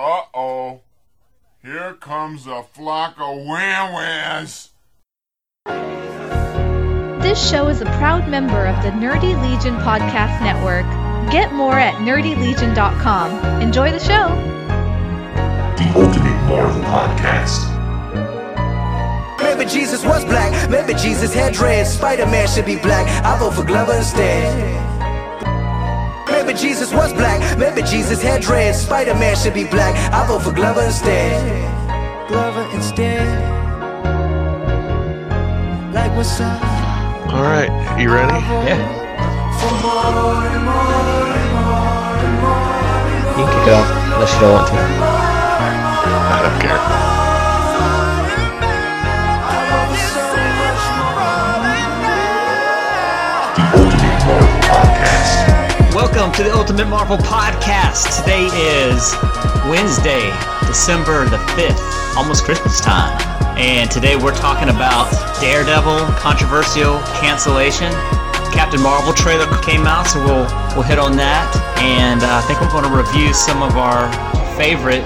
Uh oh. Here comes a flock of wham-whams. This show is a proud member of the Nerdy Legion Podcast Network. Get more at nerdylegion.com. Enjoy the show. The Ultimate Marvel Podcast. Maybe Jesus was black, maybe Jesus had dreads. Spider Man should be black, I vote for Glover instead. Maybe Jesus was black, maybe Jesus had dreads. Spider Man should be black, I vote for Glover instead. Glover instead. Like what's up? All right, you ready? Yeah. You can kick it off unless you don't want to. I don't care. Welcome to the Ultimate Marvel Podcast. Today is Wednesday, December the 5th, almost Christmas time. And today we're talking about Daredevil, controversial cancellation. Captain Marvel trailer came out, so we'll we'll hit on that. And uh, I think we're going to review some of our favorite.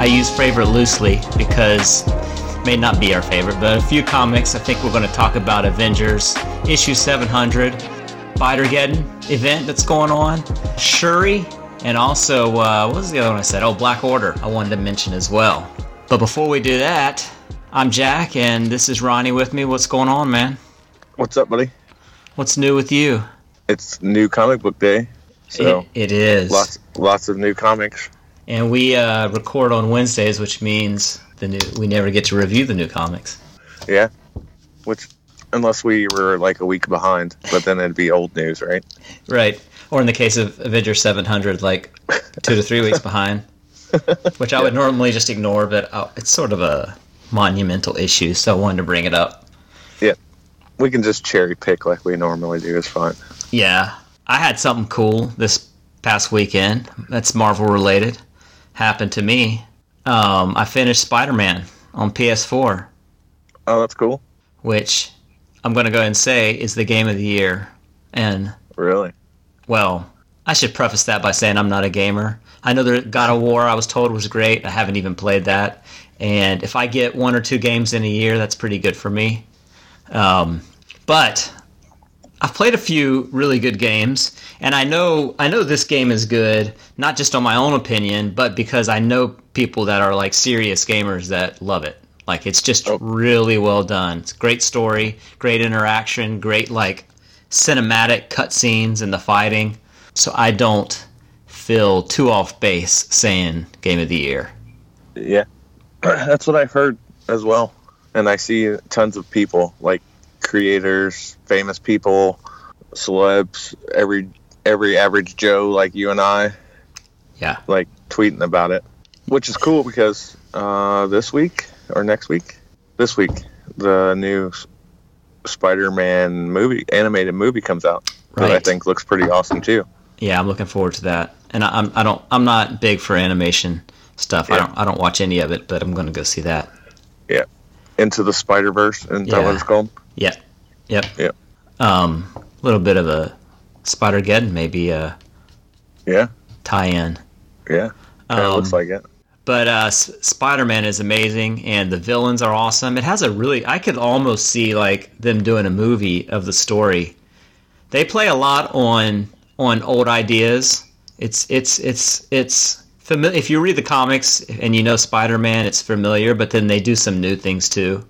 I use favorite loosely because it may not be our favorite, but a few comics. I think we're going to talk about Avengers issue 700, Spider-Geddon event that's going on, Shuri, and also uh, what was the other one I said? Oh, Black Order. I wanted to mention as well. But before we do that, I'm Jack, and this is Ronnie with me. What's going on, man? What's up, buddy? What's new with you? It's new comic book day, so it, it is. lots lots of new comics. And we uh, record on Wednesdays, which means the new we never get to review the new comics. Yeah, which unless we were like a week behind, but then it'd be old news, right? Right. Or in the case of Avengers 700, like two to three weeks behind, which I would normally just ignore, but uh, it's sort of a monumental issue, so I wanted to bring it up. Yeah, we can just cherry pick like we normally do. It's fine. Yeah. I had something cool this past weekend that's Marvel related. Happened to me. Um, I finished Spider Man on PS4, Oh, that's cool. which I'm going to go ahead and say is the game of the year. And Really? Well, I should preface that by saying I'm not a gamer. I know that God of War I was told was great. I haven't even played that. And if I get one or two games in a year, that's pretty good for me. Um, but I've played a few really good games, and I know I know this game is good, not just on my own opinion, but because I know people that are like serious gamers that love it. Like it's just Oh. really well done. It's a great story, great interaction, great like cinematic cutscenes and the fighting. So I don't feel too off base saying game of the year. Yeah, that's what I've heard as well, and I see tons of people like creators, famous people, celebs, every every average Joe like you and I, Yeah. like tweeting about it, which is cool because uh, this week or next week, this week, the new Spider-Man movie, animated movie comes out that I think looks pretty awesome too. Yeah, I'm looking forward to that. And I, I'm I don't I'm not big for animation stuff. I don't I don't watch any of it, but I'm gonna go see that. Yeah, Into the Spider-Verse, and that Yeah. what it's called? Yep. Yep. Yep. Um, a little bit of a Spider-Geddon maybe a Yeah, tie-in. yeah, kind of Um, looks like it. But uh, S- Spider-Man is amazing, and the villains are awesome. It has a really, I could almost see like them doing a movie of the story. They play a lot on on old ideas. It's it's it's it's familiar. If you read the comics and you know Spider-Man, it's familiar. But then they do some new things too.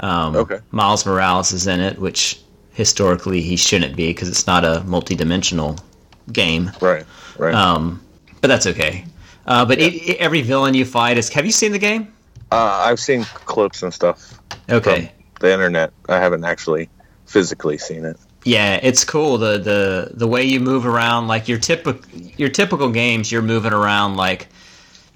Um, Okay. Miles Morales is in it, which historically he shouldn't be because it's not a multi-dimensional game. Right, right. Um, but that's okay. Uh, but it, it- every villain you fight is. Have you seen the game? Uh, I've seen clips and stuff Okay. the internet. I haven't actually physically seen it. Yeah, it's cool. The the the way you move around, like your typical your typical games, you're moving around like,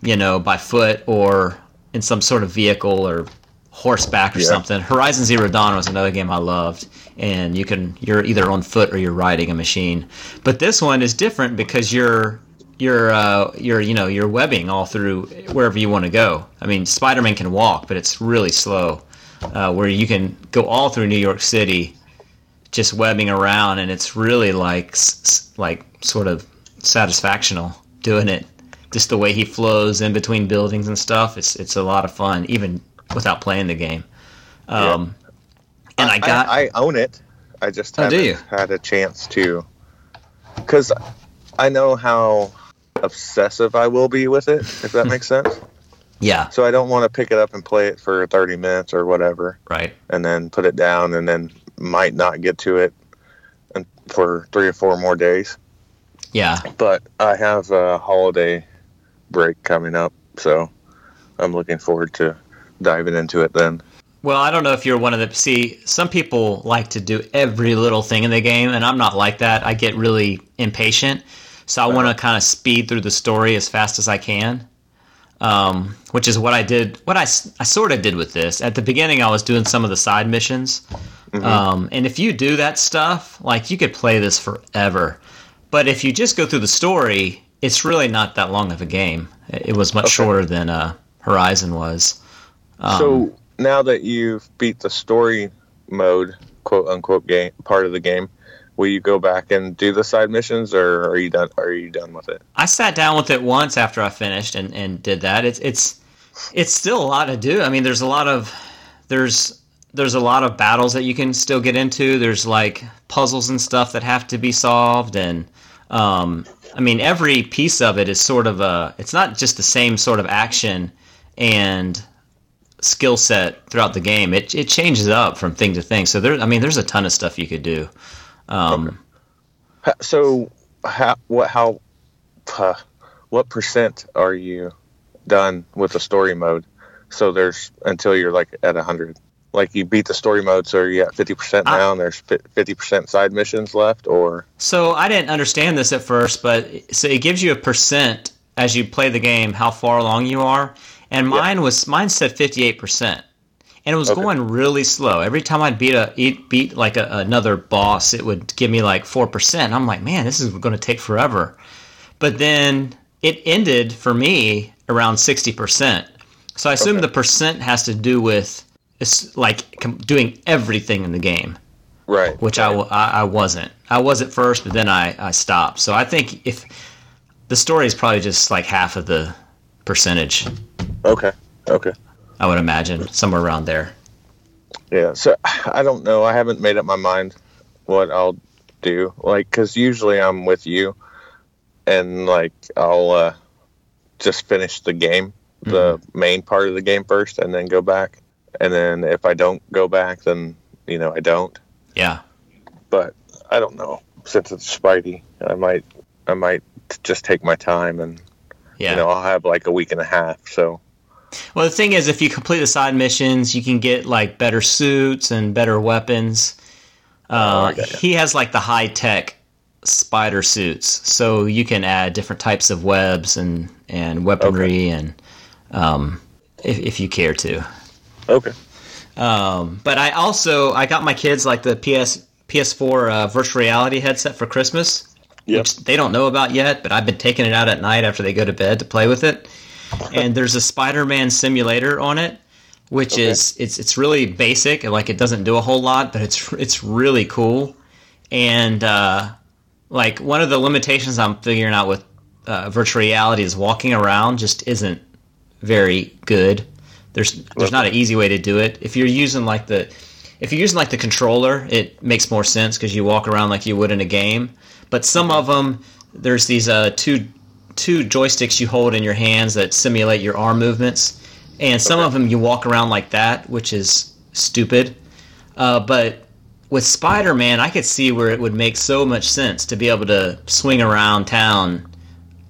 you know, by foot or in some sort of vehicle or horseback or Yeah. something. Horizon Zero Dawn was another game I loved, and you can you're either on foot or you're riding a machine. But this one is different because you're you're uh, you're you know you're webbing all through wherever you want to go. I mean, Spider-Man can walk, but it's really slow. Uh, where you can go all through New York City, just webbing around, and it's really like s- like sort of satisfactional doing it just the way he flows in between buildings and stuff. It's it's a lot of fun, even without playing the game. Um, And I got I, own it. I just Oh, haven't had a chance to, because I know how obsessive I will be with it. If that makes sense. yeah, So I don't want to pick it up and play it for 30 minutes or whatever, right. and then put it down, and then might not get to it and- for three or four more days. Yeah, But I have a holiday break coming up, so I'm looking forward to diving into it then. Well, I don't know if you're one of the. See, some people like to do every little thing in the game, and I'm not like that. I get really impatient, so I want to kind of speed through the story as fast as I can. Um, which is what I did. What I, I sort of did with this at the beginning. I was doing some of the side missions, um, and if you do that stuff, like you could play this forever. But if you just go through the story, it's really not that long of a game. It was much shorter than uh, Horizon was. Um, so now that you've beat the story mode, quote unquote game part of the game, will you go back and do the side missions, or are you done? Are you done with it? I sat down with it once after I finished and, and did that. It's it's it's still a lot to do. I mean, there's a lot of there's there's a lot of battles that you can still get into. There's like puzzles and stuff that have to be solved, and um, I mean, every piece of it is sort of a. It's not just the same sort of action and skill set throughout the game. It it changes up from thing to thing. So there, I mean, there's a ton of stuff you could do. Um, Ha- So how what how uh, what percent are you done with the story mode? So there's until you're like at hundred. Like you beat the story mode, so you're at fifty percent I- now, and there's fifty percent side missions left, or So I didn't understand this at first, but so it gives you a percent as you play the game how far along you are, and mine was mine said fifty eight percent, and it was Okay. going really slow. Every time I'd beat a eat, beat like a, another boss, it would give me like four percent. I'm like, man, this is going to take forever. But then it ended for me around sixty percent. So I assume Okay. the percent has to do with it's like doing everything in the game right? which I, I wasn't. I was at first, but then I, I stopped. So I think if the story is probably just like half of the percentage, okay, okay. I would imagine somewhere around there. Yeah, so I don't know. I haven't made up my mind what I'll do. Like, because usually I'm with you, and like I'll uh, just finish the game, the main part of the game first, and then go back. And then if I don't go back, then you know I don't. Yeah. But I don't know. Since it's Spidey, I might, I might just take my time, and Yeah. you know I'll have like a week and a half. So Well, the thing is, if you complete the side missions, you can get like better suits and better weapons. Uh, got ya. he has like the high tech spider suits, so you can add different types of webs and and weaponry, and um, if, if you care to. okay, Um, but I also I got my kids like the PS PS4 uh, virtual reality headset for Christmas, Yep. which they don't know about yet. But I've been taking it out at night after they go to bed to play with it. And there's a Spider-Man simulator on it, which is it's it's really basic. Like it doesn't do a whole lot, but it's it's really cool. And uh, like one of the limitations I'm figuring out with uh, virtual reality is walking around just isn't very good. There's there's not an easy way to do it. If you're using like the if you're using like the controller, it makes more sense because you walk around like you would in a game. But some of them, there's these uh, two two joysticks you hold in your hands that simulate your arm movements, and some of them you walk around like that, which is stupid. Uh, but with Spider-Man, I could see where it would make so much sense to be able to swing around town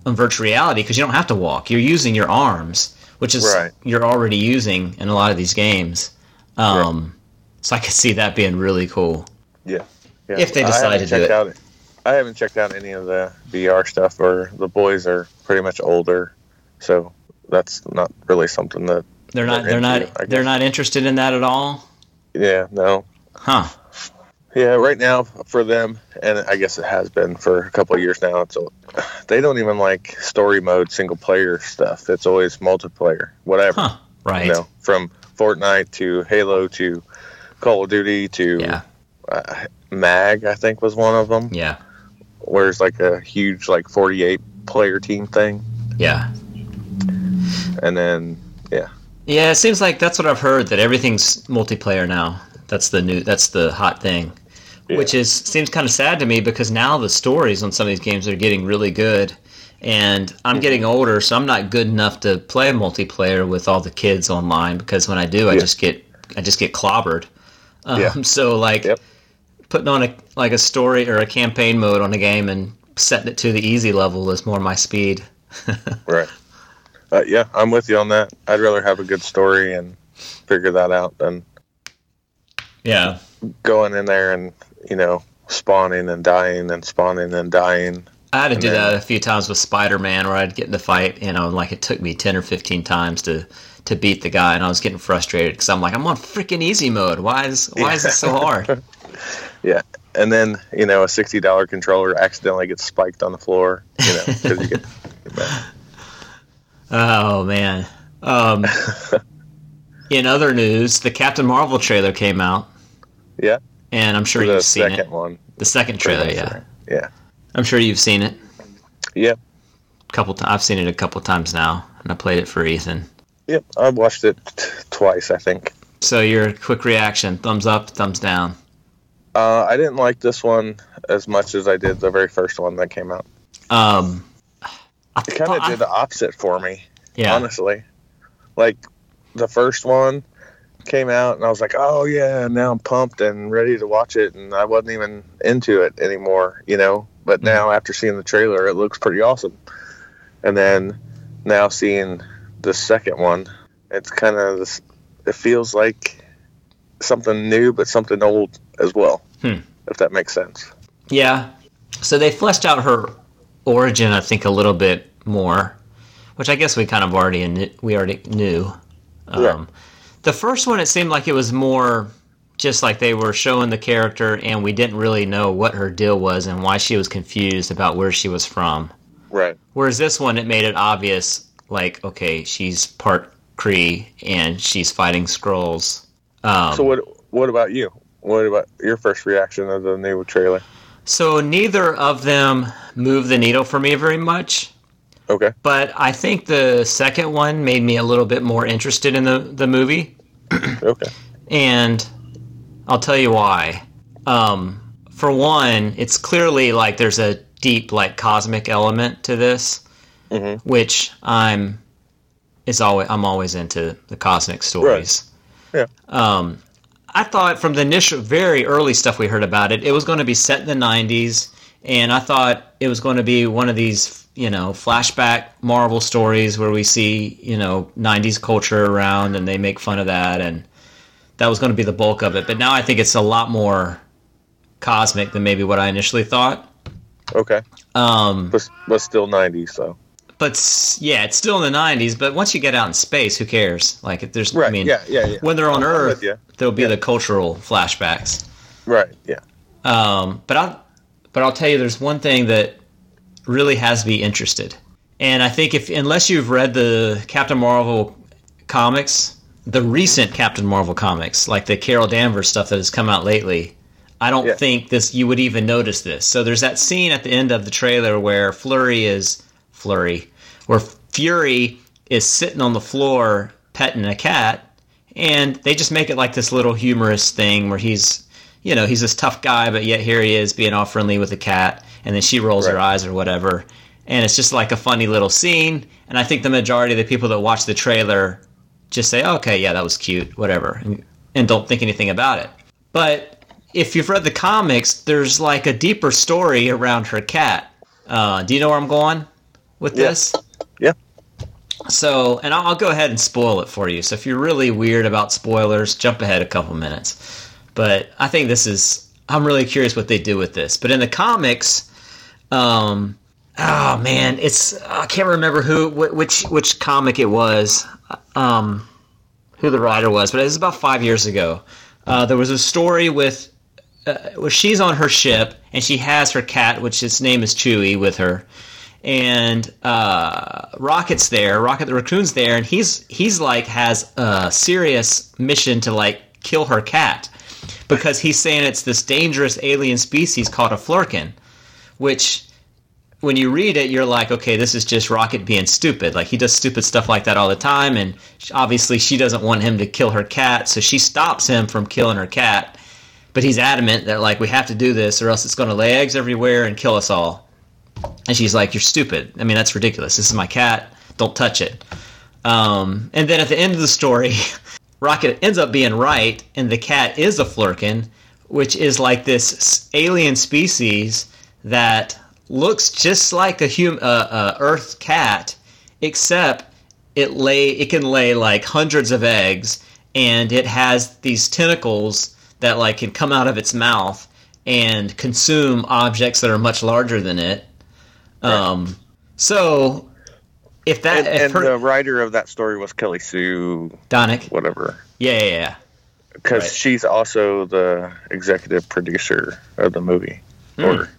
on virtual reality because you don't have to walk. You're using your arms, which is Right. you're already using in a lot of these games. Um, So I could see that being really cool. yeah. yeah. If they decide to do it. out- I haven't checked out any of the VR stuff, or the boys are pretty much older, so that's not really something that. They're not. They're into, not. They're not interested in that at all. Yeah, no, Huh. Yeah, right now for them, and I guess it has been for a couple of years now. It's they don't even like story mode single player stuff. It's always multiplayer, whatever. Huh. Right. You know, from Fortnite to Halo to Call of Duty to Yeah. uh, Mag, I think was one of them. Yeah. Where it's like a huge like forty eight player team thing. Yeah. And then yeah, Yeah, it seems like that's what I've heard that everything's multiplayer now. That's the new that's the hot thing. Yeah. Which is seems kind of sad to me because now the stories on some of these games are getting really good. And I'm getting older, so I'm not good enough to play multiplayer with all the kids online because when I do, I Yeah. just get I just get clobbered. Um, Yeah. So like Yep. Putting on a like a story or a campaign mode on a game and setting it to the easy level is more my speed. right. Uh, yeah, I'm with you on that. I'd rather have a good story and figure that out than Yeah. going in there and you know spawning and dying and spawning and dying. I had to do then- that a few times with Spider Man, where I'd get in the fight, you know, like it took me ten or fifteen times to to beat the guy, and I was getting frustrated because I'm like, I'm on freaking easy mode. Why is why is this so hard? Yeah, and then you know a sixty dollar controller accidentally gets spiked on the floor. You know you get oh man. Um, in other news, the Captain Marvel trailer came out, yeah and I'm sure the you've seen second it. one. The second trailer, yeah. Yeah. I'm sure you've seen it. Yep. Couple. T- I've seen it a couple times now, and I played it for Ethan. Yep. I watched it t- twice, I think. So your quick reaction: thumbs up, thumbs down. Uh, I didn't like this one as much as I did the very first one that came out. Um, I It kind of did the opposite for me, yeah. honestly. Like the first one came out, and I was like, "Oh yeah!" Now I'm pumped and ready to watch it, and I wasn't even into it anymore, you know. But Mm-hmm. now, after seeing the trailer, it looks pretty awesome. And then now seeing the second one, it's kind of this. It feels like something new, but something old as well. Hmm. If that makes sense. Yeah. So they fleshed out her origin, I think, a little bit more, which I guess we kind of already kn- we already knew. Um, Yeah. The first one, it seemed like it was more just like they were showing the character, and we didn't really know what her deal was and why she was confused about where she was from. Right. Whereas this one, it made it obvious, like, okay, she's part Kree and she's fighting Skrulls. Um, So what? What about you? What about your first reaction of the new trailer? so neither of them moved the needle for me very much. Okay. But I think the second one made me a little bit more interested in the, the movie. Okay. And I'll tell you why. Um, for one, it's clearly like there's a deep, like, cosmic element to this, Mhm. which I'm is always I'm always into the cosmic stories. Yeah. Um, I thought from the initial, very early stuff we heard about it, it was going to be set in the '90s, and I thought it was going to be one of these, you know, flashback Marvel stories where we see, you know, '90s culture around, and they make fun of that, and that was going to be the bulk of it. But now I think it's a lot more cosmic than maybe what I initially thought. Okay. Um, But, but still 90s, so. But yeah, it's still in the '90s. But once you get out in space, who cares? Like, if there's, I mean, yeah, yeah, yeah. when they're on I'm Earth, there'll be the cultural flashbacks. Right. Yeah. Um, but I'll, but I'll tell you, there's one thing that really has me interested, and I think if unless you've read the Captain Marvel comics, the recent Captain Marvel comics, like the Carol Danvers stuff that has come out lately, I don't Yeah. think this you would even notice this. So there's that scene at the end of the trailer where Flurry is Flurry, where Fury is sitting on the floor petting a cat, and they just make it like this little humorous thing where he's, you know, he's this tough guy, but yet here he is being all friendly with a cat, and then she rolls her eyes or whatever, and it's just like a funny little scene. And I think the majority of the people that watch the trailer just say, okay, yeah, that was cute, whatever, and, and don't think anything about it. But if you've read the comics, there's like a deeper story around her cat. Uh, do you know where I'm going with Yeah. this? Yeah. So, and I'll, I'll go ahead and spoil it for you. So, if you're really weird about spoilers, jump ahead a couple minutes. But I think this is, I'm really curious what they do with this. But in the comics, um, oh man, it's I can't remember who which which comic it was, um, who the writer was, but it was about five years ago. Uh, there was a story with uh, where she's on her ship and she has her cat, which its name is Chewie, with her, and uh, Rocket's there. Rocket the raccoon's there, and he's he's like has a serious mission to like kill her cat because he's saying it's this dangerous alien species called a Flerken, which when you read it, you're like, okay, this is just Rocket being stupid. Like he does stupid stuff like that all the time, and obviously she doesn't want him to kill her cat, so she stops him from killing her cat. But he's adamant that like we have to do this, or else it's going to lay eggs everywhere and kill us all. And she's like, "You're stupid. I mean, that's ridiculous. This is my cat. Don't touch it." Um, and then at the end of the story, Rocket ends up being right, and the cat is a Flerken, which is like this alien species that looks just like a hum- uh, uh, Earth cat, except it lay it can lay like hundreds of eggs, and it has these tentacles that like can come out of its mouth and consume objects that are much larger than it. Um, so if that And, if and her, the writer of that story was Kelly Sue, DeConnick, whatever, yeah, yeah, yeah. because Right. she's also the executive producer of the movie. Hmm. Or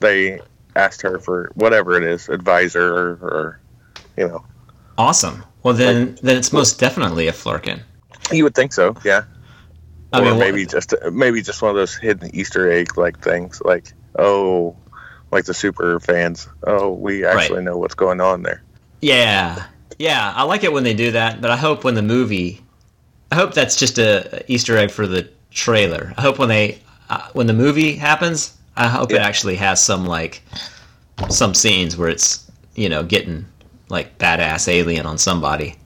they asked her for whatever it is, advisor or, or you know, Awesome. Well, then, then it's most definitely a Flerken. you would think so, yeah. I or mean, maybe just maybe just one of those hidden Easter egg like things, like oh, like the super fans. Oh, we actually know what's going on there. yeah, yeah. I like it when they do that, but I hope when the movie, I hope that's just a, Easter egg for the trailer. I hope when they, uh, when the movie happens, I hope it actually has some like, some scenes where it's you know getting like badass alien on somebody.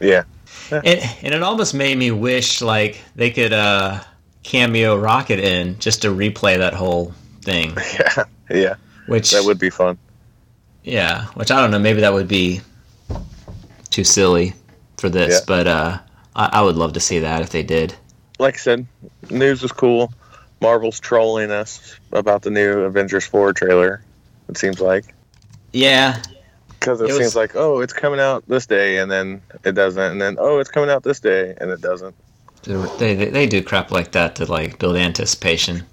Yeah, And, and it almost made me wish like they could uh cameo Rocket in just to replay that whole thing. yeah, yeah. Which That would be fun. Yeah, which I don't know. Maybe that would be too silly for this, Yeah. but uh, I, I would love to see that if they did. Like I said, news is cool. Marvel's trolling us about the new Avengers Four trailer. It seems like Yeah, because it, It was- seems like oh, it's coming out this day, and then it doesn't, and then oh, it's coming out this day, and it doesn't. they, they they do crap like that to like build anticipation.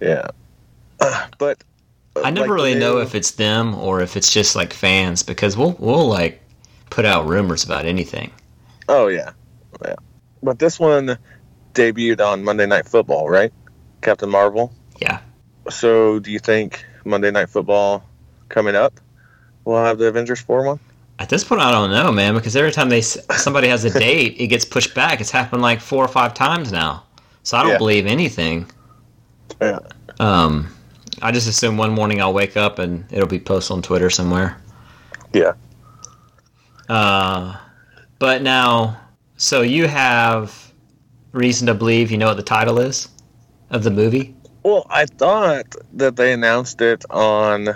Yeah, but I never like really know if it's them or if it's just like fans because we'll we'll like put out rumors about anything. Oh yeah, yeah. But this one debuted on Monday Night Football, right? Captain Marvel. Yeah. So, do you think Monday Night Football coming up will have the Avengers Four one? At this point, I don't know, man, because every time they somebody has a date, it gets pushed back. It's happened like four or five times now, so I don't Yeah. believe anything. Yeah. Um, I just assume one morning I'll wake up and it'll be posted on Twitter somewhere. Yeah. Uh, but now, so you have reason to believe you know what the title is of the movie? Well, I thought that they announced it on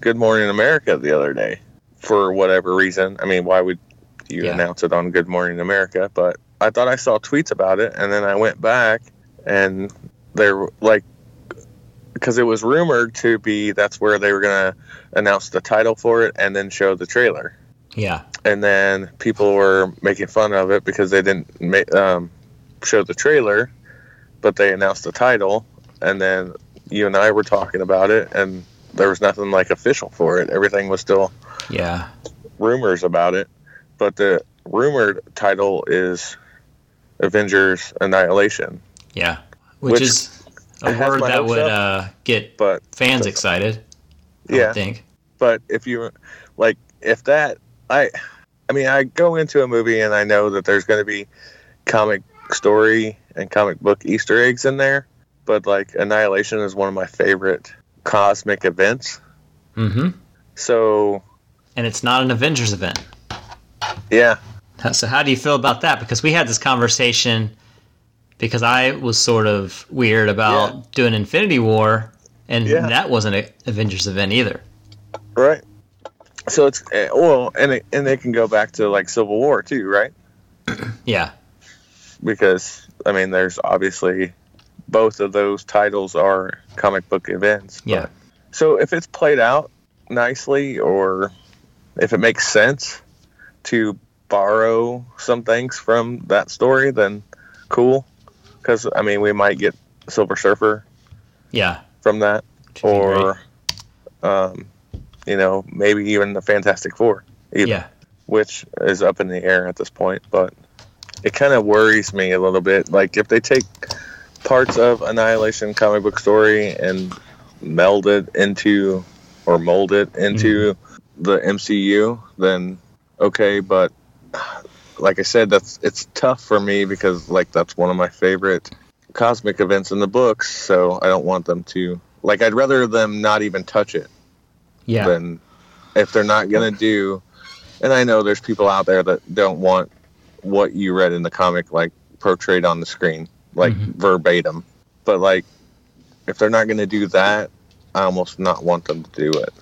Good Morning America the other day for whatever reason. I mean, why would you Yeah. announce it on Good Morning America? But I thought I saw tweets about it, and then I went back and they're like, because it was rumored to be that's where they were going to announce the title for it and then show the trailer. Yeah. and then people were making fun of it because they didn't ma- um, show the trailer, but they announced the title, and then you and I were talking about it, and there was nothing like official for it. Everything was still Yeah. rumors about it, but the rumored title is Avengers Annihilation. Yeah. Which, Which is a word that would up. uh, get But fans excited. I yeah, would think. but if you like if that i i mean i go into a movie and i know that there's going to be comic story and comic book easter eggs in there but like annihilation is one of my favorite cosmic events Mm-hmm. so And it's not an Avengers event. yeah So how do you feel about that? Because we had this conversation because I was sort of weird about Yeah. doing Infinity War, and Yeah. that wasn't an Avengers event either. right so it's eh, well and it, and it can go back to like civil war too right Yeah. because i mean there's obviously both of those titles are comic book events Yeah. So if it's played out nicely, or if it makes sense to borrow some things from that story, then cool. Because I mean, we might get Silver Surfer Yeah. from that, or um, you know, maybe even the Fantastic Four, even, Yeah. which is up in the air at this point. But it kind of worries me a little bit. Like if they take parts of Annihilation comic book story and meld it into or mold it into the MCU, then okay. But like I said, that's it's tough for me because like that's one of my favorite cosmic events in the books. So I don't want them to like. I'd rather them not even touch it Yeah. than if they're not gonna do. And I know there's people out there that don't want what you read in the comic like portrayed on the screen, like mm-hmm. verbatim. But like, if they're not gonna do that, I almost not want them to do it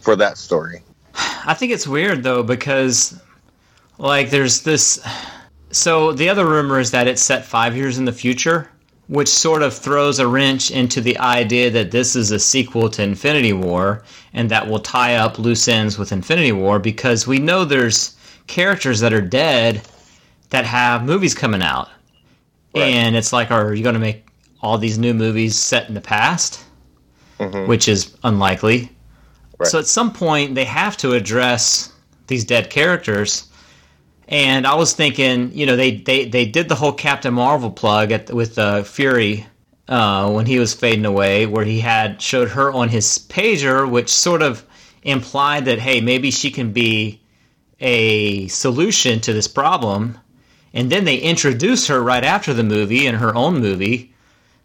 for that story. I think it's weird though because like there's this so the other rumor is that it's set 5 years in the future, which sort of throws a wrench into the idea that this is a sequel to Infinity War and that will tie up loose ends with Infinity War because we know there's characters that are dead that have movies coming out. Right. And it's like are you going to make all these new movies set in the past? Mm-hmm. Which is unlikely. Right. So at some point they have to address these dead characters. And I was thinking, you know, they they, they did the whole Captain Marvel plug at, with uh, Fury uh, when he was fading away, where he had showed her on his pager, which sort of implied that hey, maybe she can be a solution to this problem. And then they introduce her right after the movie in her own movie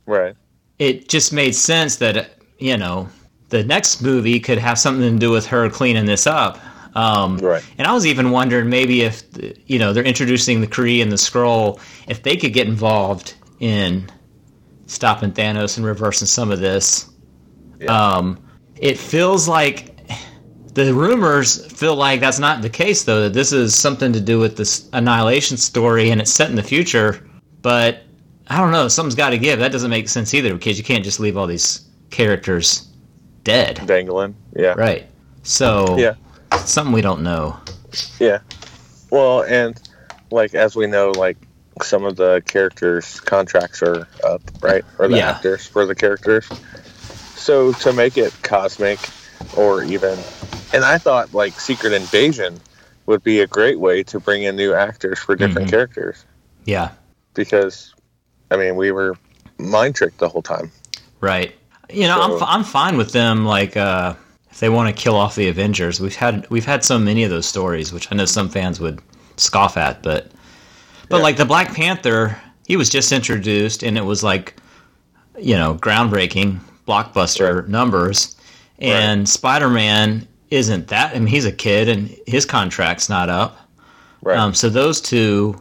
Right. it just made sense that you know the next movie could have something to do with her cleaning this up. Um, Right. And I was even wondering maybe if you know they're introducing the Kree and the Skrull, if they could get involved in stopping Thanos and reversing some of this. Um, it feels like the rumors feel like that's not the case though. That this is something to do with this annihilation story and it's set in the future. But I don't know. Something's got to give. That doesn't make sense either because you can't just leave all these characters dead, Dangling. Yeah. right? So Yeah. Something we don't know. Yeah. Well, and like as we know, like some of the characters' contracts are up, right? Or the Yeah. actors for the characters. So to make it cosmic, or even, and I thought like Secret Invasion would be a great way to bring in new actors for different Mhm. characters Yeah, because, I mean, we were mind tricked the whole time. right. You know, I'm So- f- I'm fine with them. Like, uh, if they want to kill off the Avengers, we've had we've had so many of those stories, which I know some fans would scoff at, but but Yeah. like the Black Panther, he was just introduced, and it was like, you know, groundbreaking blockbuster Right. numbers, and Spider Man isn't that. I mean, he's a kid, and his contract's not up. Right. Um, so those two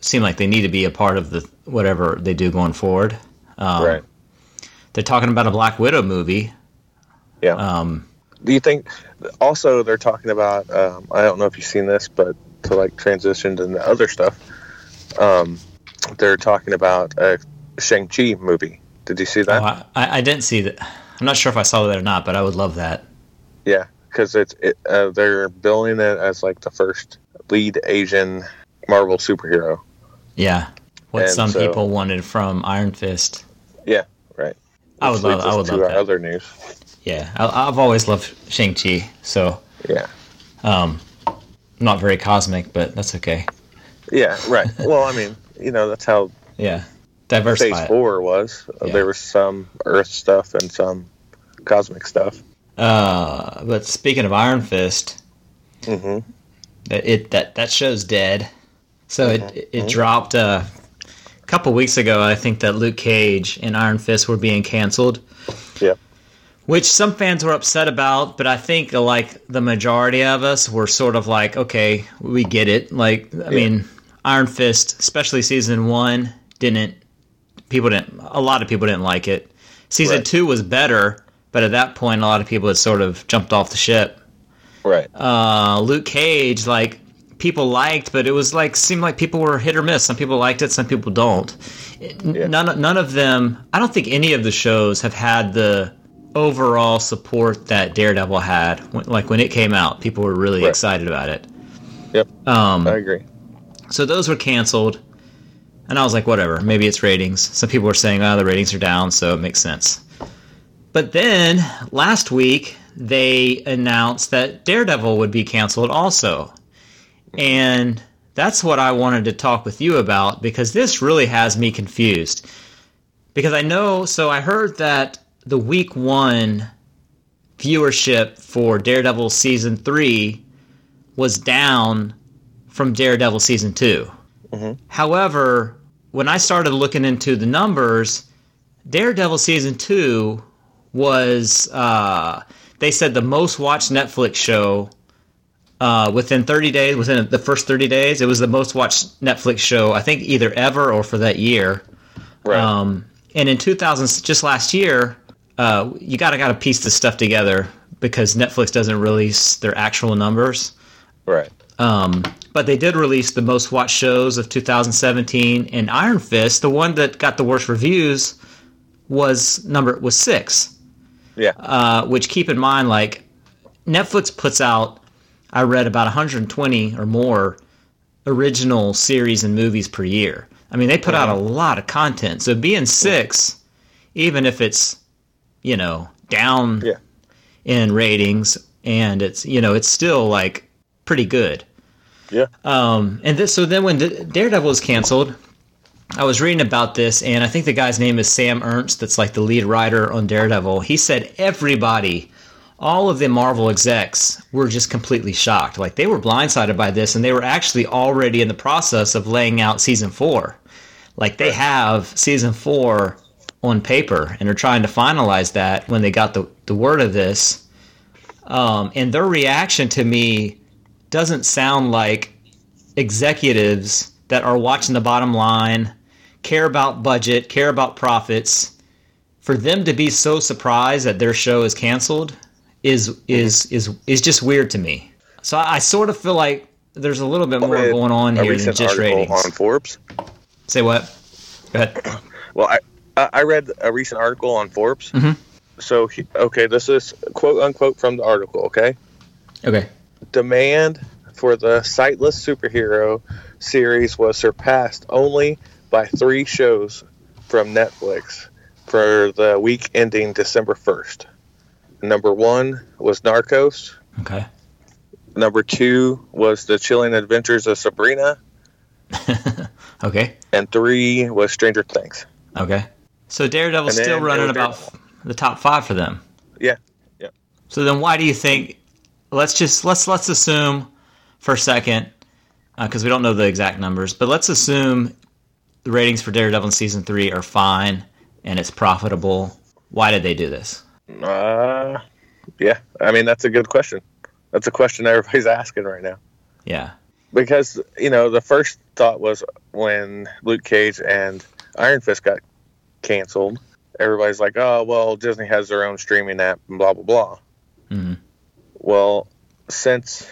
seem like they need to be a part of the whatever they do going forward. Um, right. They're talking about a Black Widow movie. Yeah. Um, Do you think? Also, they're talking about. Um, I don't know if you've seen this, but to like transition to the other stuff, um, they're talking about a Shang Chi movie. Did you see that? oh, I, I didn't see that. I'm not sure if I saw that or not, but I would love that. Yeah, because it's it, uh, they're billing it as like the first lead Asian Marvel superhero. Yeah, what And some so- people wanted from Iron Fist. Yeah, right. I would Which love. I would love that. other news. Yeah, I, I've always loved Shang Chi. So, Yeah, um, not very cosmic, but that's okay. yeah, right. well, I mean, you know, that's how Yeah, diverse. Phase Four was. Uh, Yeah. There was some Earth stuff and some cosmic stuff. Uh, but speaking of Iron Fist, mm-hmm. that it that that show's dead. So Mm-hmm. it it dropped uh, a couple weeks ago. I think that Luke Cage and Iron Fist were being canceled, Yep. Which some fans were upset about. But I think like the majority of us were sort of like, okay, we get it. Like I mean, Iron Fist, especially season one, didn't people didn't a lot of people didn't like it. Season Right. two was better, but at that point, a lot of people had sort of jumped off the ship Right. uh, Luke Cage, like people liked, but it was like seemed like people were hit or miss. Some people liked it, some people don't. Yeah. None none of them. I don't think any of the shows have had the overall support that Daredevil had. When, like when it came out, people were really Right. excited about it. Yep. Um, I agree. so those were canceled, and I was like, whatever. Maybe it's ratings. Some people were saying, oh, the ratings are down, so it makes sense. But then last week they announced that Daredevil would be canceled also, and that's what I wanted to talk with you about because this really has me confused. Because I know, so I heard that the week one viewership for Daredevil season three was down from Daredevil season 2 However, when I started looking into the numbers, Daredevil season two was uh, they said the most watched Netflix show uh, within 30 days. Within the first 30 days, it was the most watched Netflix show I think either ever or for that year. Right. Um, and in 2000, just last year, uh, you gotta gotta piece this stuff together because Netflix doesn't release their actual numbers. right. Um, but they did release the most watched shows of 2017, and Iron Fist, the one that got the worst reviews, was number was six. Yeah. Uh, which keep in mind, like Netflix puts out, I read about 120 or more original series and movies per year. I mean, they put out a lot of content. So being six, even if it's you know down Yeah. in ratings, and it's you know it's still like pretty good. Yeah. Um, and this, so then when D- Daredevil was canceled, I was reading about this, and I think the guy's name is Sam Ernst, that's like the lead writer on Daredevil. He said everybody, all of the Marvel execs, were just completely shocked. Like they were blindsided by this, and they were actually already in the process of laying out season four. Like they have season four on paper, and are trying to finalize that when they got the, the word of this. Um, and their reaction to me doesn't sound like executives that are watching the bottom line, care about budget, care about profits. For them to be so surprised that their show is canceled is is is is just weird to me. So I, I sort of feel like there's a little bit more going on here than just ratings. on Forbes. Say what? Go ahead. Well, I I read a recent article on Forbes. Mhm. So he, okay, this is quote unquote from the article. Okay, Okay. demand for the sightless superhero series was surpassed only by three shows from Netflix for the week ending December first. Number one was Narcos. Okay. Number two was The Chilling Adventures of Sabrina, Okay. and three was Stranger Things. Okay. So Daredevil's still running about the top five for them. Yeah, yeah. So then, why do you think? Let's just let's let's assume for a second, because we don't know the exact numbers, but let's assume the ratings for Daredevil in season three are fine and it's profitable. Why did they do this? Uh, yeah. I mean, that's a good question. That's a question everybody's asking right now. Yeah. Because, you know, the first thought was when Luke Cage and Iron Fist got canceled, everybody's like, oh, well, Disney has their own streaming app and blah, blah, blah. Mhm. Well, since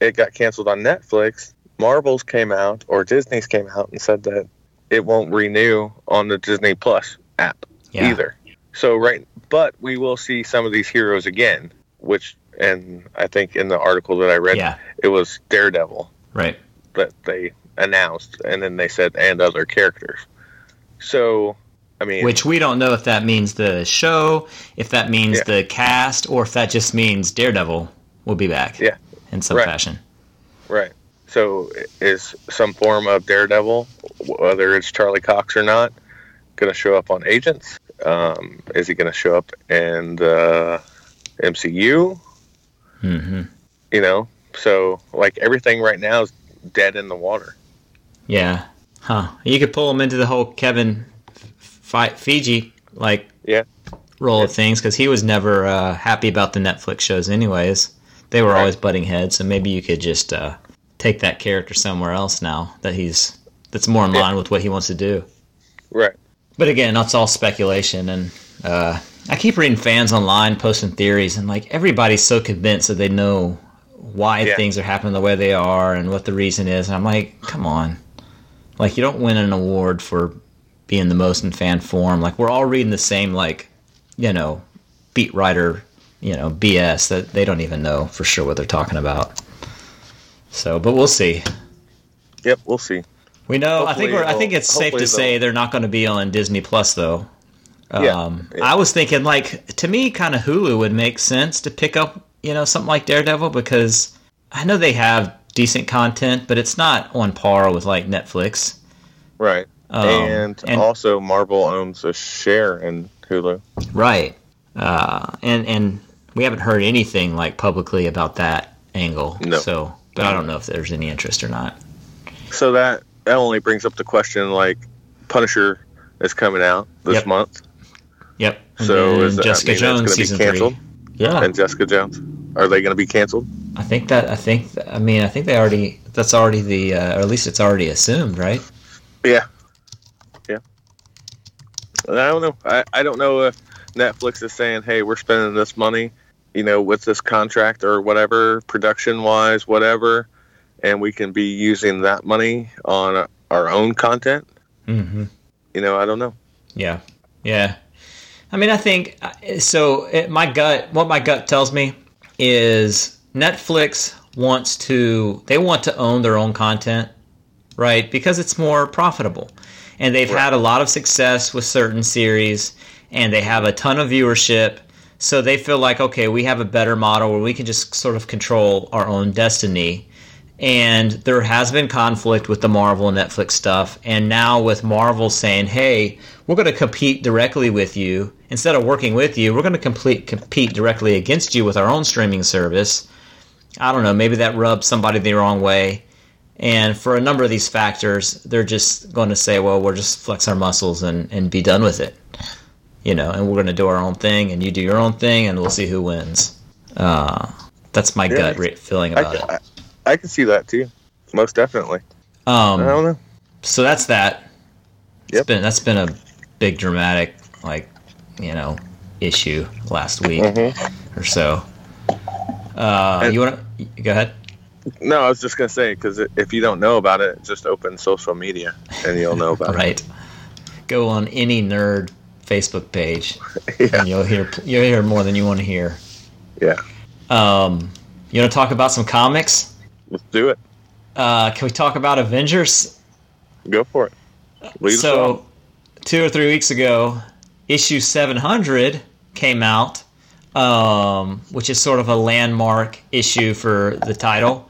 it got canceled on Netflix, Marvel's came out or Disney's came out and said that it won't renew on the Disney Plus app Yeah. either. So right, but we will see some of these heroes again, which and I think in the article that I read, Yeah. it was Daredevil Right. that they announced, and then they said and other characters. So, I mean, Which we don't know if that means the show, if that means Yeah. the cast, or if that just means Daredevil will be back. Yeah. In some Right. fashion. right? So, is some form of Daredevil, whether it's Charlie Cox or not, going to show up on Agents? Um, is he going to show up in the MCU? Mm-hmm. You know, so like everything right now is dead in the water. Yeah. Huh. You could pull him into the whole Kevin F- Feige like Yeah. role of things because he was never uh, happy about the Netflix shows, anyways. They were Right. always butting heads, so maybe you could just uh, take that character somewhere else now that he's that's more in Yeah. line with what he wants to do. Right. But again, that's all speculation, and uh, I keep reading fans online posting theories, and like everybody's so convinced that they know why Yeah. things are happening the way they are and what the reason is, and I'm like, come on, like you don't win an award for being the most in fan form. Like we're all reading the same, like you know, beat writer, you know, BS that they don't even know for sure what they're talking about. So, but we'll see. Yep. We'll see. We know. I think we're. I think it's safe to hopefully say they're not going to be on Disney Plus though. Yeah, Um, yeah. I was thinking like to me, kind of Hulu would make sense to pick up, you know, something like Daredevil because I know they have decent content, but it's not on par with like Netflix. Right. Um, and, and- also, Marvel owns a share in Hulu. Right. Uh, and and we haven't heard anything like publicly about that angle. No. So, but I don't know if there's any interest or not. So that that only brings up the question like Punisher is coming out this Yep. month. Yep. And So is Jessica Jones gonna be season canceled? three. Yeah, And Jessica Jones. Are they going to be canceled? I think that I think I mean I think they already that's already the uh, or at least it's already assumed, right? Yeah. I don't know. I, I don't know if Netflix is saying, hey, we're spending this money, you know, with this contract or whatever, production wise, whatever, and we can be using that money on our own content. Mm-hmm. You know, I don't know. Yeah, yeah. I mean, I think uh, so. It, my gut, what my gut tells me, is Netflix wants to. They want to own their own content, right? Because it's more profitable, and they've had a lot of success with certain series, and they have a ton of viewership. So they feel like, okay, we have a better model where we can just sort of control our own destiny and there has been conflict with the Marvel and Netflix stuff. And now with Marvel saying, "Hey, we're going to compete directly with you instead of working with you. We're going to complete compete directly against you with our own streaming service." I don't know. Maybe that rubs somebody the wrong way. And for a number of these factors, they're just going to say, "Well, we'll just flex our muscles and and be done with it." You know, and we're going to do our own thing, and you do your own thing, and we'll see who wins. Uh, that's my gut re- feeling I, about it. I, I can see that too. Most definitely. Um, I don't know. so that's that. It's Yep. been that's been a big dramatic like you know issue last week Mhm. or so. Uh, And- you want to go ahead? No, I was just going to say, because if you don't know about it, just open social media and you'll know about it. Right. Go on any nerd Facebook page, it. and you'll hear you'll hear more than you want to hear. Yeah. Um, you want to talk about some comics? Let's do it. Uh, can we talk about Avengers? Go for it. Lead so two or three weeks ago issue 700 came out um, which is sort of a landmark issue for the title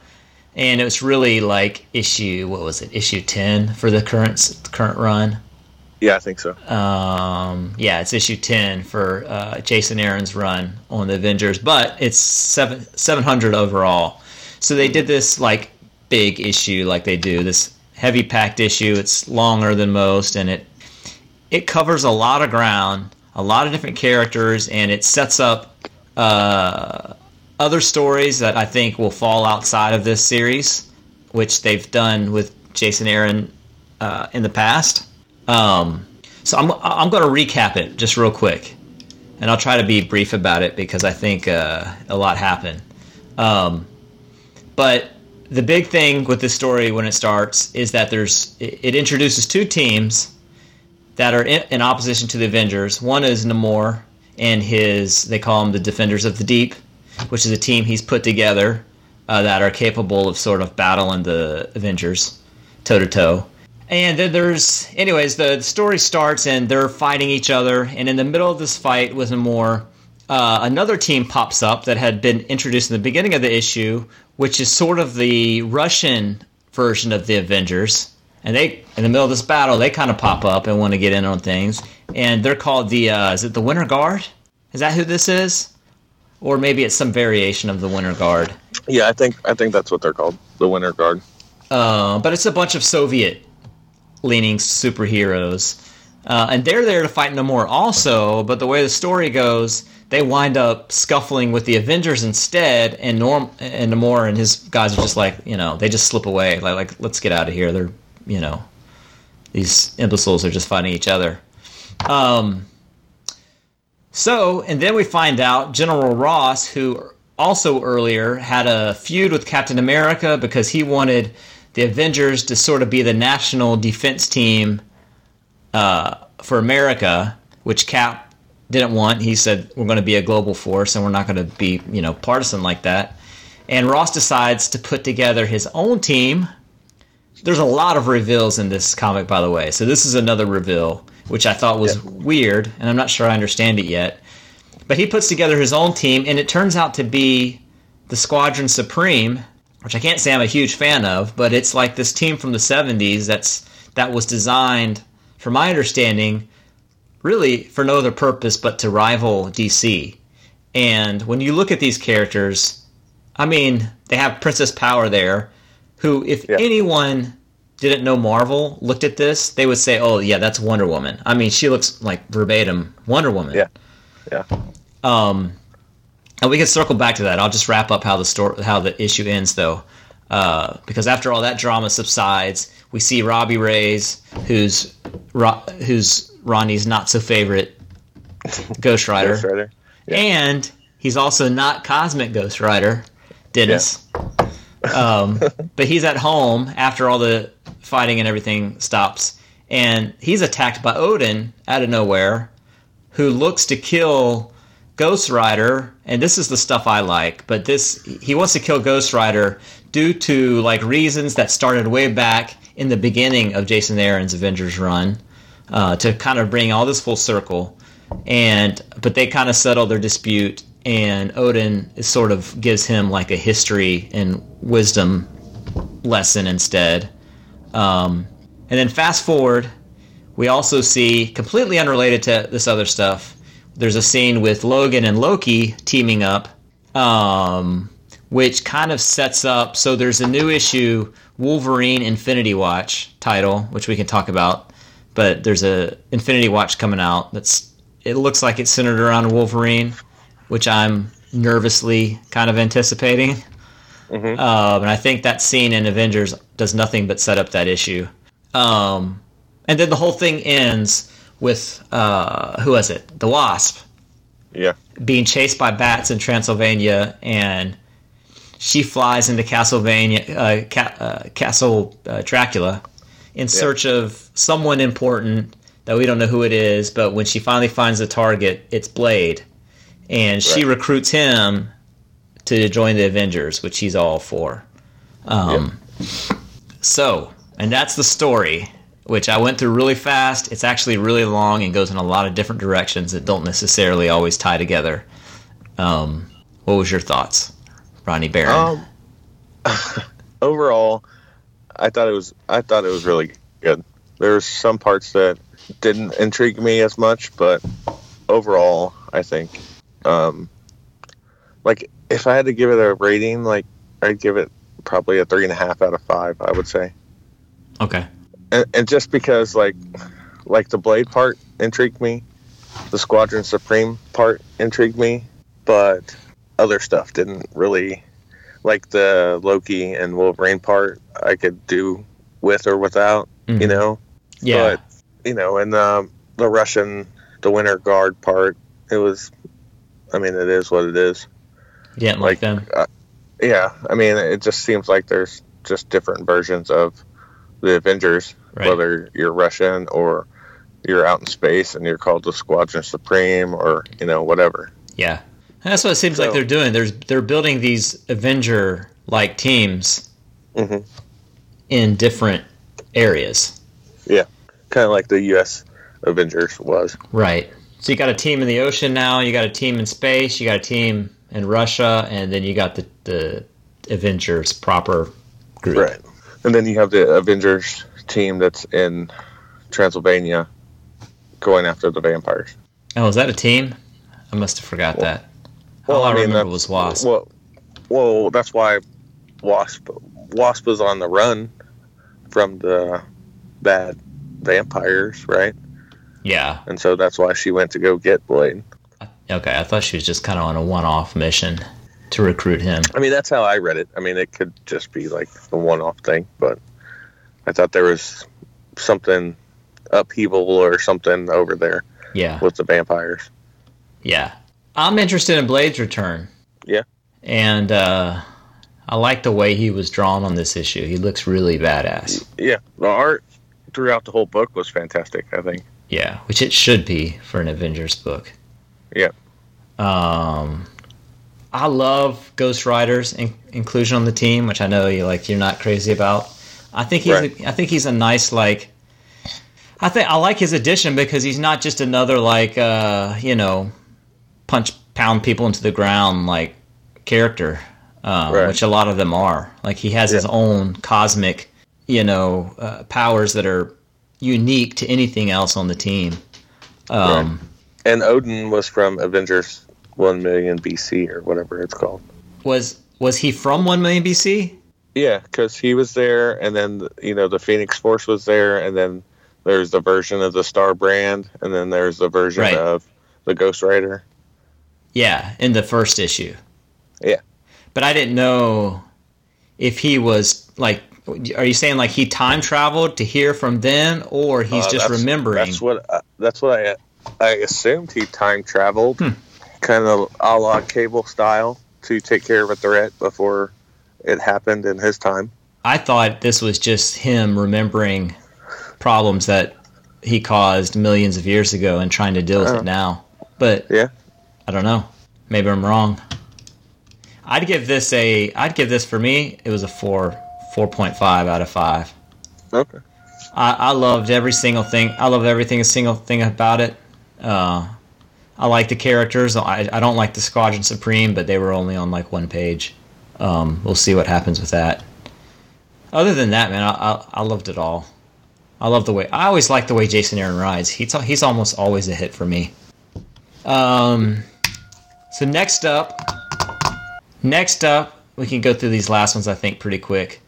and it was really like issue what was it issue 10 for the current current run? Yeah, I think so. um, yeah it's issue 10 for uh, jason aaron's run on the avengers but it's seven, 700 overall. So they did this like big issue like they do this heavy packed issue. It's longer than most and it it covers a lot of ground a lot of different characters and it sets up uh, other stories that i think will fall outside of this series which they've done with jason aaron uh, in the past um, so I'm, I'm going to recap it just real quick, and I'll try to be brief about it because I think uh, a lot happened. Um, but the big thing with this story when it starts is that there's it introduces two teams that are in, in opposition to the Avengers. One is Namor and his they call them the Defenders of the Deep, which is a team he's put together uh, that are capable of sort of battling the Avengers toe to toe. And then there's, anyways, the story starts and they're fighting each other. And in the middle of this fight with Namor, uh, another team pops up that had been introduced in the beginning of the issue, which is sort of the Russian version of the Avengers. And they, in the middle of this battle, they kind of pop up and want to get in on things. And they're called the, uh, is it the Winter Guard? Is that who this is? Or maybe it's some variation of the Winter Guard. Yeah, I think I think that's what they're called, the Winter Guard. Uh, but it's a bunch of Soviet leaning superheroes. Uh, and they're there to fight Namor also, but the way the story goes, they wind up scuffling with the Avengers instead, and Norm and Namor and his guys are just like, you know, they just slip away, like, like let's get out of here. They're, you know, these imbeciles are just fighting each other. Um, so, and then we find out General Ross, who also earlier had a feud with Captain America because he wanted the Avengers to sort of be the national defense team uh, for America, which Cap didn't want. He said, We're going to be a global force and we're not going to be, you know, partisan like that. And Ross decides to put together his own team. There's a lot of reveals in this comic, by the way. So this is another reveal, which I thought was weird, and I'm not sure I understand it yet. But he puts together his own team, and it turns out to be the Squadron Supreme, which I can't say I'm a huge fan of, but it's like this team from the 70s that's that was designed, from my understanding, really for no other purpose but to rival DC. And when you look at these characters, I mean, they have Princess Power there, who, if Yeah. anyone didn't know Marvel looked at this, they would say, "Oh, yeah, that's Wonder Woman." I mean, she looks like verbatim Wonder Woman. Yeah. Yeah. Um, and we can circle back to that. I'll just wrap up how the story, how the issue ends, though, uh, because after all that drama subsides, we see Robbie Reyes, who's Ro- who's Ronnie's not so favorite Ghost Rider, Ghost Rider. Yeah. and he's also not Cosmic Ghost Rider, Dennis. Um, but he's at home after all the fighting and everything stops, and he's attacked by Odin out of nowhere, who looks to kill Ghost Rider. And this is the stuff I like, but this he wants to kill Ghost Rider due to like reasons that started way back in the beginning of Jason Aaron's Avengers run, uh, to kind of bring all this full circle. And but they kind of settle their dispute, and Odin sort of gives him like a history and wisdom lesson instead. Um, and then fast forward, we also see completely unrelated to this other stuff. There's a scene with Logan and Loki teaming up, um, which kind of sets up. So there's a new issue, Wolverine Infinity Watch title, which we can talk about. But there's a Infinity Watch coming out that's it looks like it's centered around Wolverine, which I'm nervously kind of anticipating. Um, and I think that scene in Avengers does nothing but set up that issue. Um, and then the whole thing ends with uh, who was it? The Wasp Yeah. being chased by bats in Transylvania, and she flies into Castlevania, uh, ca- uh, Castle uh, Dracula, in search of someone important that we don't know who it is. But when she finally finds the target, it's Blade, and she Right. recruits him to join the Avengers, which he's all for. Um, So, and that's the story, which I went through really fast. It's actually really long and goes in a lot of different directions that don't necessarily always tie together. Um, what was your thoughts, Ronnie Barron? Um, overall, I thought it was I thought it was really good. There was some parts that didn't intrigue me as much, but overall, I think, um, like if I had to give it a rating, like I'd give it probably a three and a half out of five. I would say, okay. and, and just because like like the blade part intrigued me, the Squadron Supreme part intrigued me, but other stuff didn't really like the Loki and Wolverine part. I could do with or without, you Mhm. know. Yeah. But you know, and um, the Russian, the Winter Guard part, it was. I mean, it is what it is. didn't like, like, them? Yeah, I mean, it just seems like there's just different versions of the Avengers, Right. whether you're Russian or you're out in space and you're called the Squadron Supreme or you know whatever. Yeah. That's what it seems like they're doing. There's they're building these Avenger like teams Mhm. in different areas. Yeah, kind of like the U.S. Avengers was. Right. So you got a team in the ocean now, you got a team in space, you got a team in Russia, and then you got the, the Avengers proper group. Right. And then you have the Avengers team that's in Transylvania going after the vampires. Oh, is that a team? I must have forgot that. All I, remember that's- was Wasp. Well, well, that's why Wasp Wasp was on the run from the bad vampires, right? Yeah. And so that's why she went to go get Blade. Okay, I thought she was just kind of on a one-off mission to recruit him. I mean, that's how I read it. I mean, it could just be like a one-off thing, but I thought there was something upheaval or something over there Yeah. with the vampires. Yeah. I'm interested in Blade's return. Yeah. And uh, I like the way he was drawn on this issue. He looks really badass. Yeah, the art throughout the whole book was fantastic. I think. Yeah, which it should be for an Avengers book. Yeah. Um, I love Ghost Rider's in- inclusion on the team, which I know you like. You're not crazy about. I think he's. Right. A, I think he's a nice like. I think I like his addition because he's not just another like uh, you know, punch pound people into the ground like character, uh, Right. which a lot of them are. Like he has his own cosmic, you know, uh, powers that are unique to anything else on the team. Um, And Odin was from Avengers one million BC or whatever it's called. Was was he from 1 million BC? Yeah, because he was there, and then you know the Phoenix Force was there, and then there's the version of the Star Brand, and then there's the version Right. of the Ghost Rider. Yeah, in the first issue. Yeah. But I didn't know if he was like are you saying like he time traveled to hear from them or he's Uh, just that's- remembering? That's what I, that's what I I assumed he time traveled, Hmm. kind of a la Cable style, to take care of a threat before it happened in his time. I thought this was just him remembering problems that he caused millions of years ago and trying to deal with it now. But Yeah. I don't know. Maybe I'm wrong. I'd give this a I'd give this for me, it was a 4 4.5 out of 5. Okay. I, I loved every single thing. I love everything, a single thing about it. Uh, I like the characters. I, I don't like the Squadron Supreme, but they were only on like one page. Um, we'll see what happens with that. Other than that, man, I, I, I loved it all. I love the way I always like the way Jason Aaron rides. He's he's almost always a hit for me. Um, so next up, next up, we can go through these last ones I think pretty quick.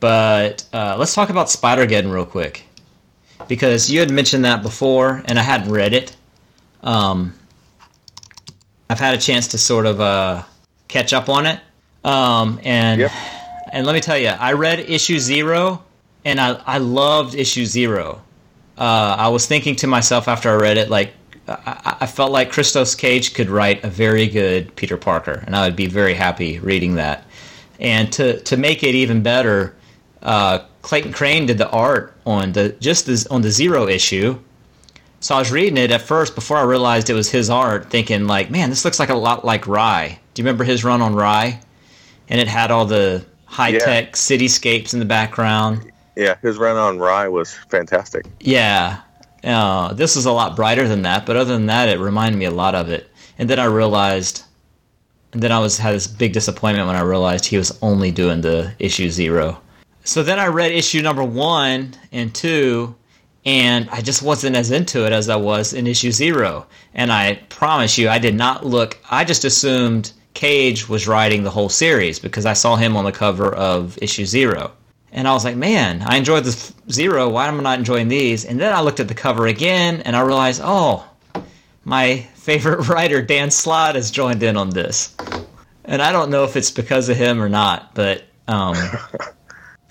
But uh, let's talk about Spider Geddon real quick. Because you had mentioned that before, and I hadn't read it. Um, I've had a chance to sort of uh, catch up on it. Um, and Yep. and let me tell you, I read issue zero, and I, I loved issue zero. Uh, I was thinking to myself after I read it, like, I, I felt like Christos Gage could write a very good Peter Parker, and I would be very happy reading that. And to, to make it even better, uh, Clayton Crain did the art on the just this, on the zero issue. So I was reading it at first before I realized it was his art, thinking like, man, this looks like a lot like Rai. Do you remember his run on Rai? And it had all the high tech cityscapes in the background. Yeah, his run on Rai was fantastic. Yeah. Uh, this is a lot brighter than that, but other than that, it reminded me a lot of it. And then I realized, and then I was had this big disappointment when I realized he was only doing the issue zero. So then I read issue number one and two, and I just wasn't as into it as I was in issue zero. And I promise you, I did not look. I just assumed Gage was writing the whole series because I saw him on the cover of issue zero. And I was like, man, I enjoyed the zero. Why am I not enjoying these? And then I looked at the cover again and I realized, oh, my favorite writer, Dan Slott, has joined in on this. And I don't know if it's because of him or not, but um,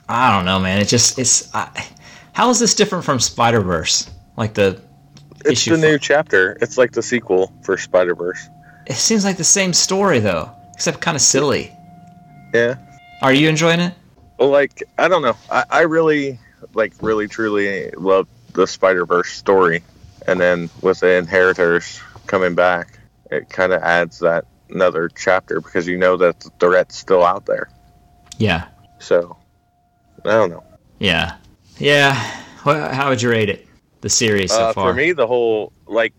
I don't know, man. It just, it's. I, how is this different from Spider Verse? Like the. It's the new chapter. It's like the sequel for Spider Verse. It seems like the same story, though, except kind of silly. Yeah. Are you enjoying it? Well, like I don't know. I, I really like really truly love the Spider Verse story, and then with the Inheritors coming back, it kind of adds that another chapter because you know that the threat's still out there. Yeah. So I don't know. Yeah. Yeah. How would you rate it? The series so uh, far? for me, the whole like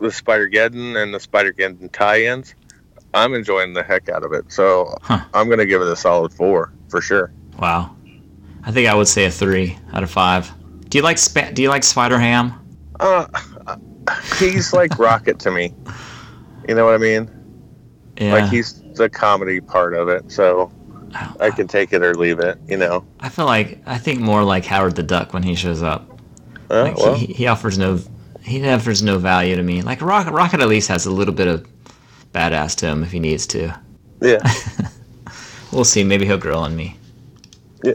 the Spider Geddon and the Spider Geddon tie-ins, I'm enjoying the heck out of it. So Huh. I'm gonna give it a solid four for sure. Wow. I think I would say a three out of five. Do you like spa- Do you like Spider Ham? Uh, he's like Rocket to me. You know what I mean? Yeah. Like he's the comedy part of it, so I can take it or leave it. You know. I feel like I think more like Howard the Duck when he shows up. Uh, Like well, he, he offers no he offers no value to me. Like Rocket Rocket at least has a little bit of badass to him if he needs to. yeah. We'll see. Maybe he'll grow on me. Yeah.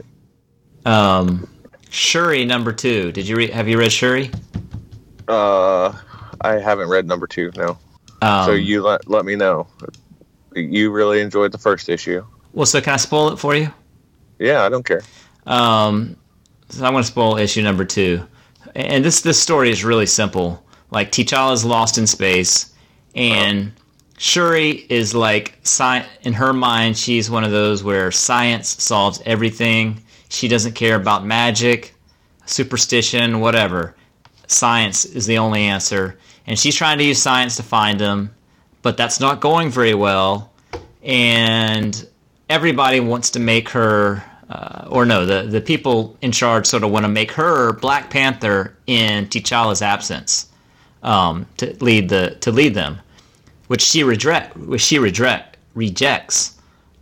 Um, Shuri number two. Did you re- have you read Shuri? Uh, I haven't read number two. No. Um, so you let let me know. You really enjoyed the first issue. Well, so can I spoil it for you? Yeah, I don't care. Um, so I'm going to spoil issue number two, and this this story is really simple. Like T'Challa is lost in space, and Shuri is like sci- in her mind, she's one of those where science solves everything. She doesn't care about magic, superstition, whatever. Science is the only answer, and she's trying to use science to find them, but that's not going very well. And everybody wants to make her, uh, or no, the, the people in charge sort of want to make her Black Panther in T'Challa's absence um, to lead the to lead them. which she reject, which she reject rejects.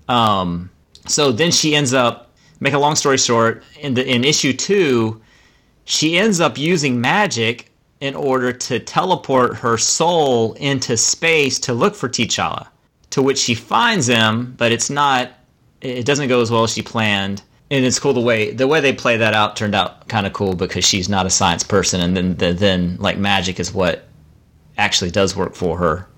Um, so then she ends up. Make a long story short, in the in issue two, she ends up using magic in order to teleport her soul into space to look for T'Challa. To which she finds him, but it's not. It doesn't go as well as she planned. And it's cool the way the way they play that out turned out kind of cool because she's not a science person, and then the, then like magic is what actually does work for her.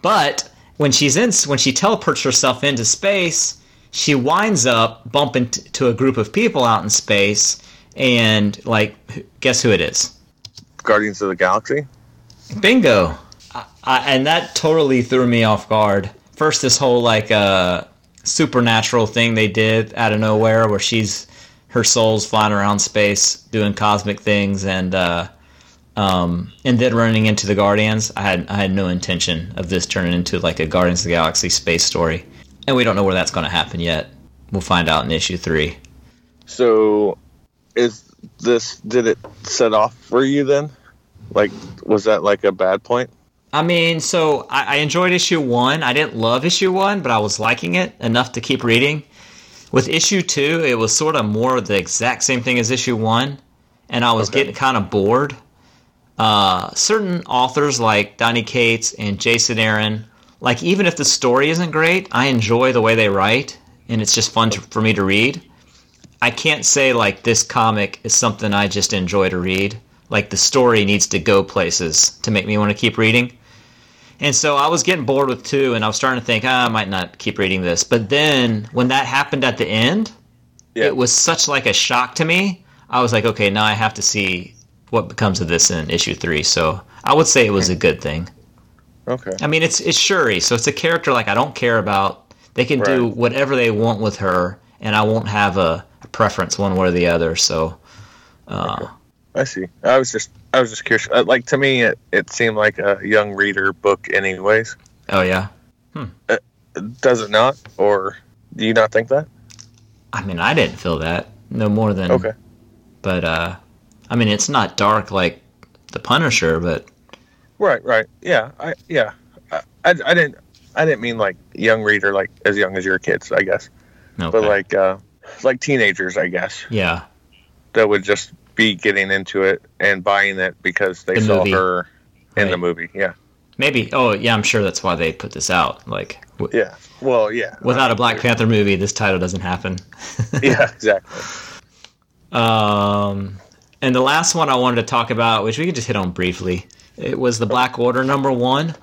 But when she's in, when she teleports herself into space, she winds up bumping t- to a group of people out in space, and like, guess who it is? Guardians of the Galaxy. Bingo! I, I, and that totally threw me off guard. First, this whole like uh, supernatural thing they did out of nowhere, where she's her soul's flying around space doing cosmic things, and uh, um, and then running into the Guardians. I had I had no intention of this turning into like a Guardians of the Galaxy space story, and we don't know where that's going to happen yet. We'll find out in issue three. So, is this did it set off for you then? Like, was that like a bad point? I mean, so I, I enjoyed issue one. I didn't love issue one, but I was liking it enough to keep reading. With issue two, it was sort of more the exact same thing as issue one, and I was Okay. getting kind of bored. Uh, certain authors like Donny Cates and Jason Aaron, like even if the story isn't great, I enjoy the way they write, and it's just fun to, for me to read. I can't say like this comic is something I just enjoy to read. Like the story needs to go places to make me want to keep reading. And so I was getting bored with two, and I was starting to think, ah, I might not keep reading this. But then when that happened at the end, Yeah. it was such like a shock to me. I was like, okay, now I have to see what becomes of this in issue three. So I would say it was a good thing. Okay. I mean, it's it's Shuri, so it's a character like I don't care about. They can do whatever they want with her, and I won't have a, a preference one way or the other. So, uh, I see. I was just I was just curious. Uh, Like to me, it, it seemed like a young reader book, anyways. oh yeah, Does it not, or do you not think that? I mean, I didn't feel that no more than Okay. but uh I mean it's not dark like the Punisher, but Right. Right. Yeah. I yeah. I, I, I didn't I didn't mean like young reader, like as young as your kids, I guess, no. but like uh like teenagers, I guess, yeah, that would just be getting into it and buying it because they The saw movie. her in the movie. Yeah. maybe. Oh yeah, I'm sure that's why they put this out. Like w- Yeah. Well, yeah. without a Black Panther movie, this title doesn't happen. yeah. Exactly. Um, and the last one I wanted to talk about, which we could just hit on briefly, it was the Black Order number one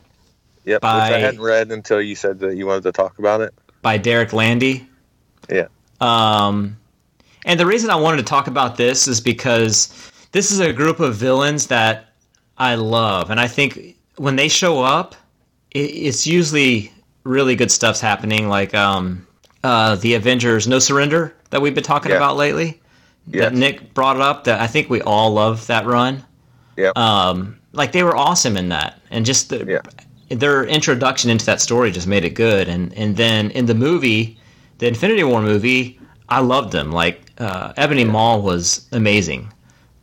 Yep. By- Which I hadn't read until you said that you wanted to talk about it. by Derek Landy. Yeah. Um, and the reason I wanted to talk about this is because this is a group of villains that I love, and I think when they show up, it's usually really good stuff's happening. Like um, uh, the Avengers No Surrender that we've been talking Yeah. about lately. Yes. That Nick brought up. That I think we all love that run. Yep. Um, like they were awesome in that, and just the, Yeah. their introduction into that story just made it good. And and then in the movie, the Infinity War movie, I loved them. Like uh, Ebony Maw was amazing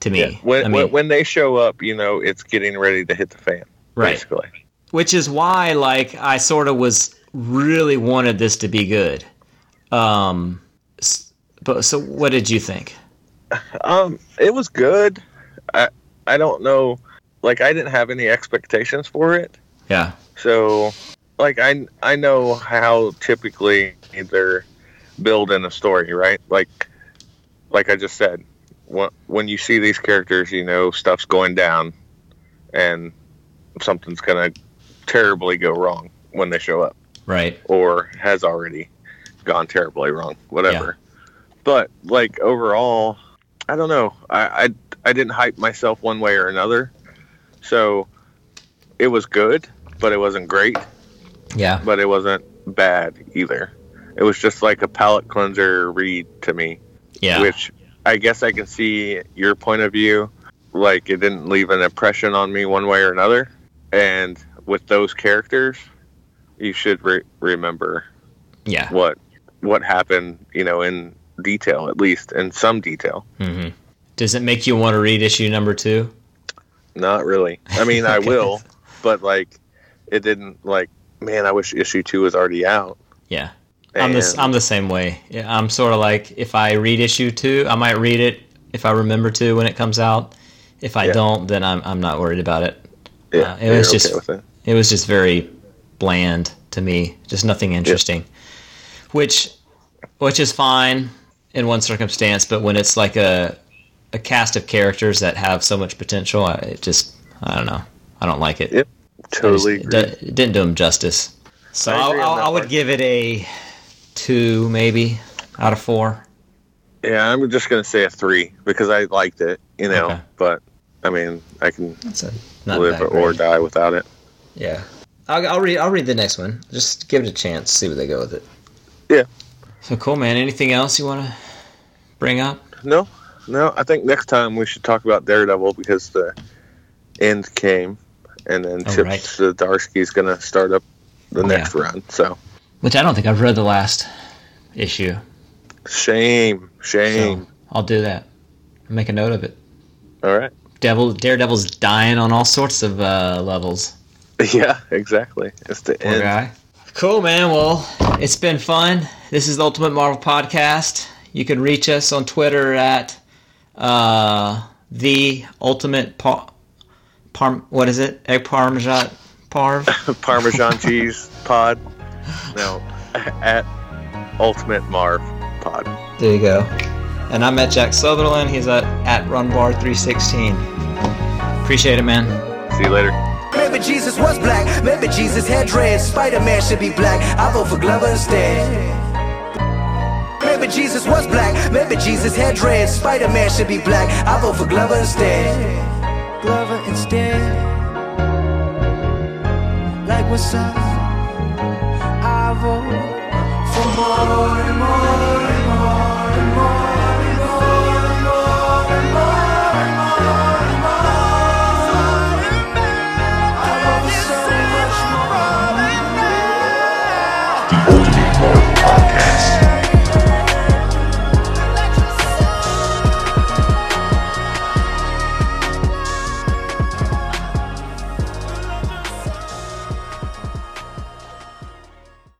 to me. Yeah. When, I mean, when they show up, you know it's getting ready to hit the fan. Right. Basically. which is why like I sort of was really wanted this to be good. Um, but so what did you think? Um, it was good. I I don't know. Like I didn't have any expectations for it. Yeah, So, like I I know how typically they're building a story, right? Like like I just said, when when you see these characters, you know stuff's going down, and something's gonna terribly go wrong when they show up, right. or has already gone terribly wrong, whatever. But like overall, I don't know. I, I I didn't hype myself one way or another, so it was good, but it wasn't great Yeah, but it wasn't bad either. It was just like a palate cleanser read to me, yeah, which I guess I can see your point of view. Like it didn't leave an impression on me one way or another. And with those characters, you should re- remember yeah. what what happened, you know, in detail at least, in some detail. hmm Does it make you want to read issue number two? Not really. I mean, I will, but like it didn't like. Man, I wish issue two was already out. Yeah. I'm the, I'm the same way. Yeah, I'm sort of like if I read issue two, I might read it if I remember to when it comes out. If I Yeah. don't, then I'm I'm not worried about it. Yeah, Uh, it was you're just- okay it. It was just very bland to me, just nothing interesting. Which which is fine in one circumstance, but when it's like a a cast of characters that have so much potential, I, it just I don't know. I don't like it. Yep, totally It, just- it didn't do him justice. So I I, I, I would part. give it a two, maybe out of four. Yeah, I'm just gonna say a three because I liked it, you know. Okay. But I mean, I can not live bad or die without it. Yeah, I'll, I'll read. I'll read the next one. Just give it a chance. See where they go with it. Yeah. So cool, man. Anything else you want to bring up? No, no. I think next time we should talk about Daredevil because the end came, and then Oh, Chip right. Zdarsky is gonna start up the oh, Yeah. next run. So Which I don't think I've read the last issue. shame, shame. So I'll do that. I'll make a note of it. All right. Devil, Daredevil's dying on all sorts of uh, levels. Yeah, exactly. It's the Poor end. guy. Cool, man. Well, it's been fun. This is the Ultimate Marvel Podcast. You can reach us on Twitter at uh, the Ultimate Par. Parm. What is it? Egg Parmesan. Parv. Parmesan cheese pod. No, at Ultimate Marv pod. There you go. And I'm at Jack Sutherland. He's at at Runbar316. Appreciate it, man. See you later. Maybe Jesus was black, maybe Jesus had dreads. Spider Man should be black, I vote for Glover instead. Maybe Jesus was black, maybe Jesus had dreads. Spider Man should be black, I vote for Glover instead. Glover instead. Like what's up? Vote for more and more.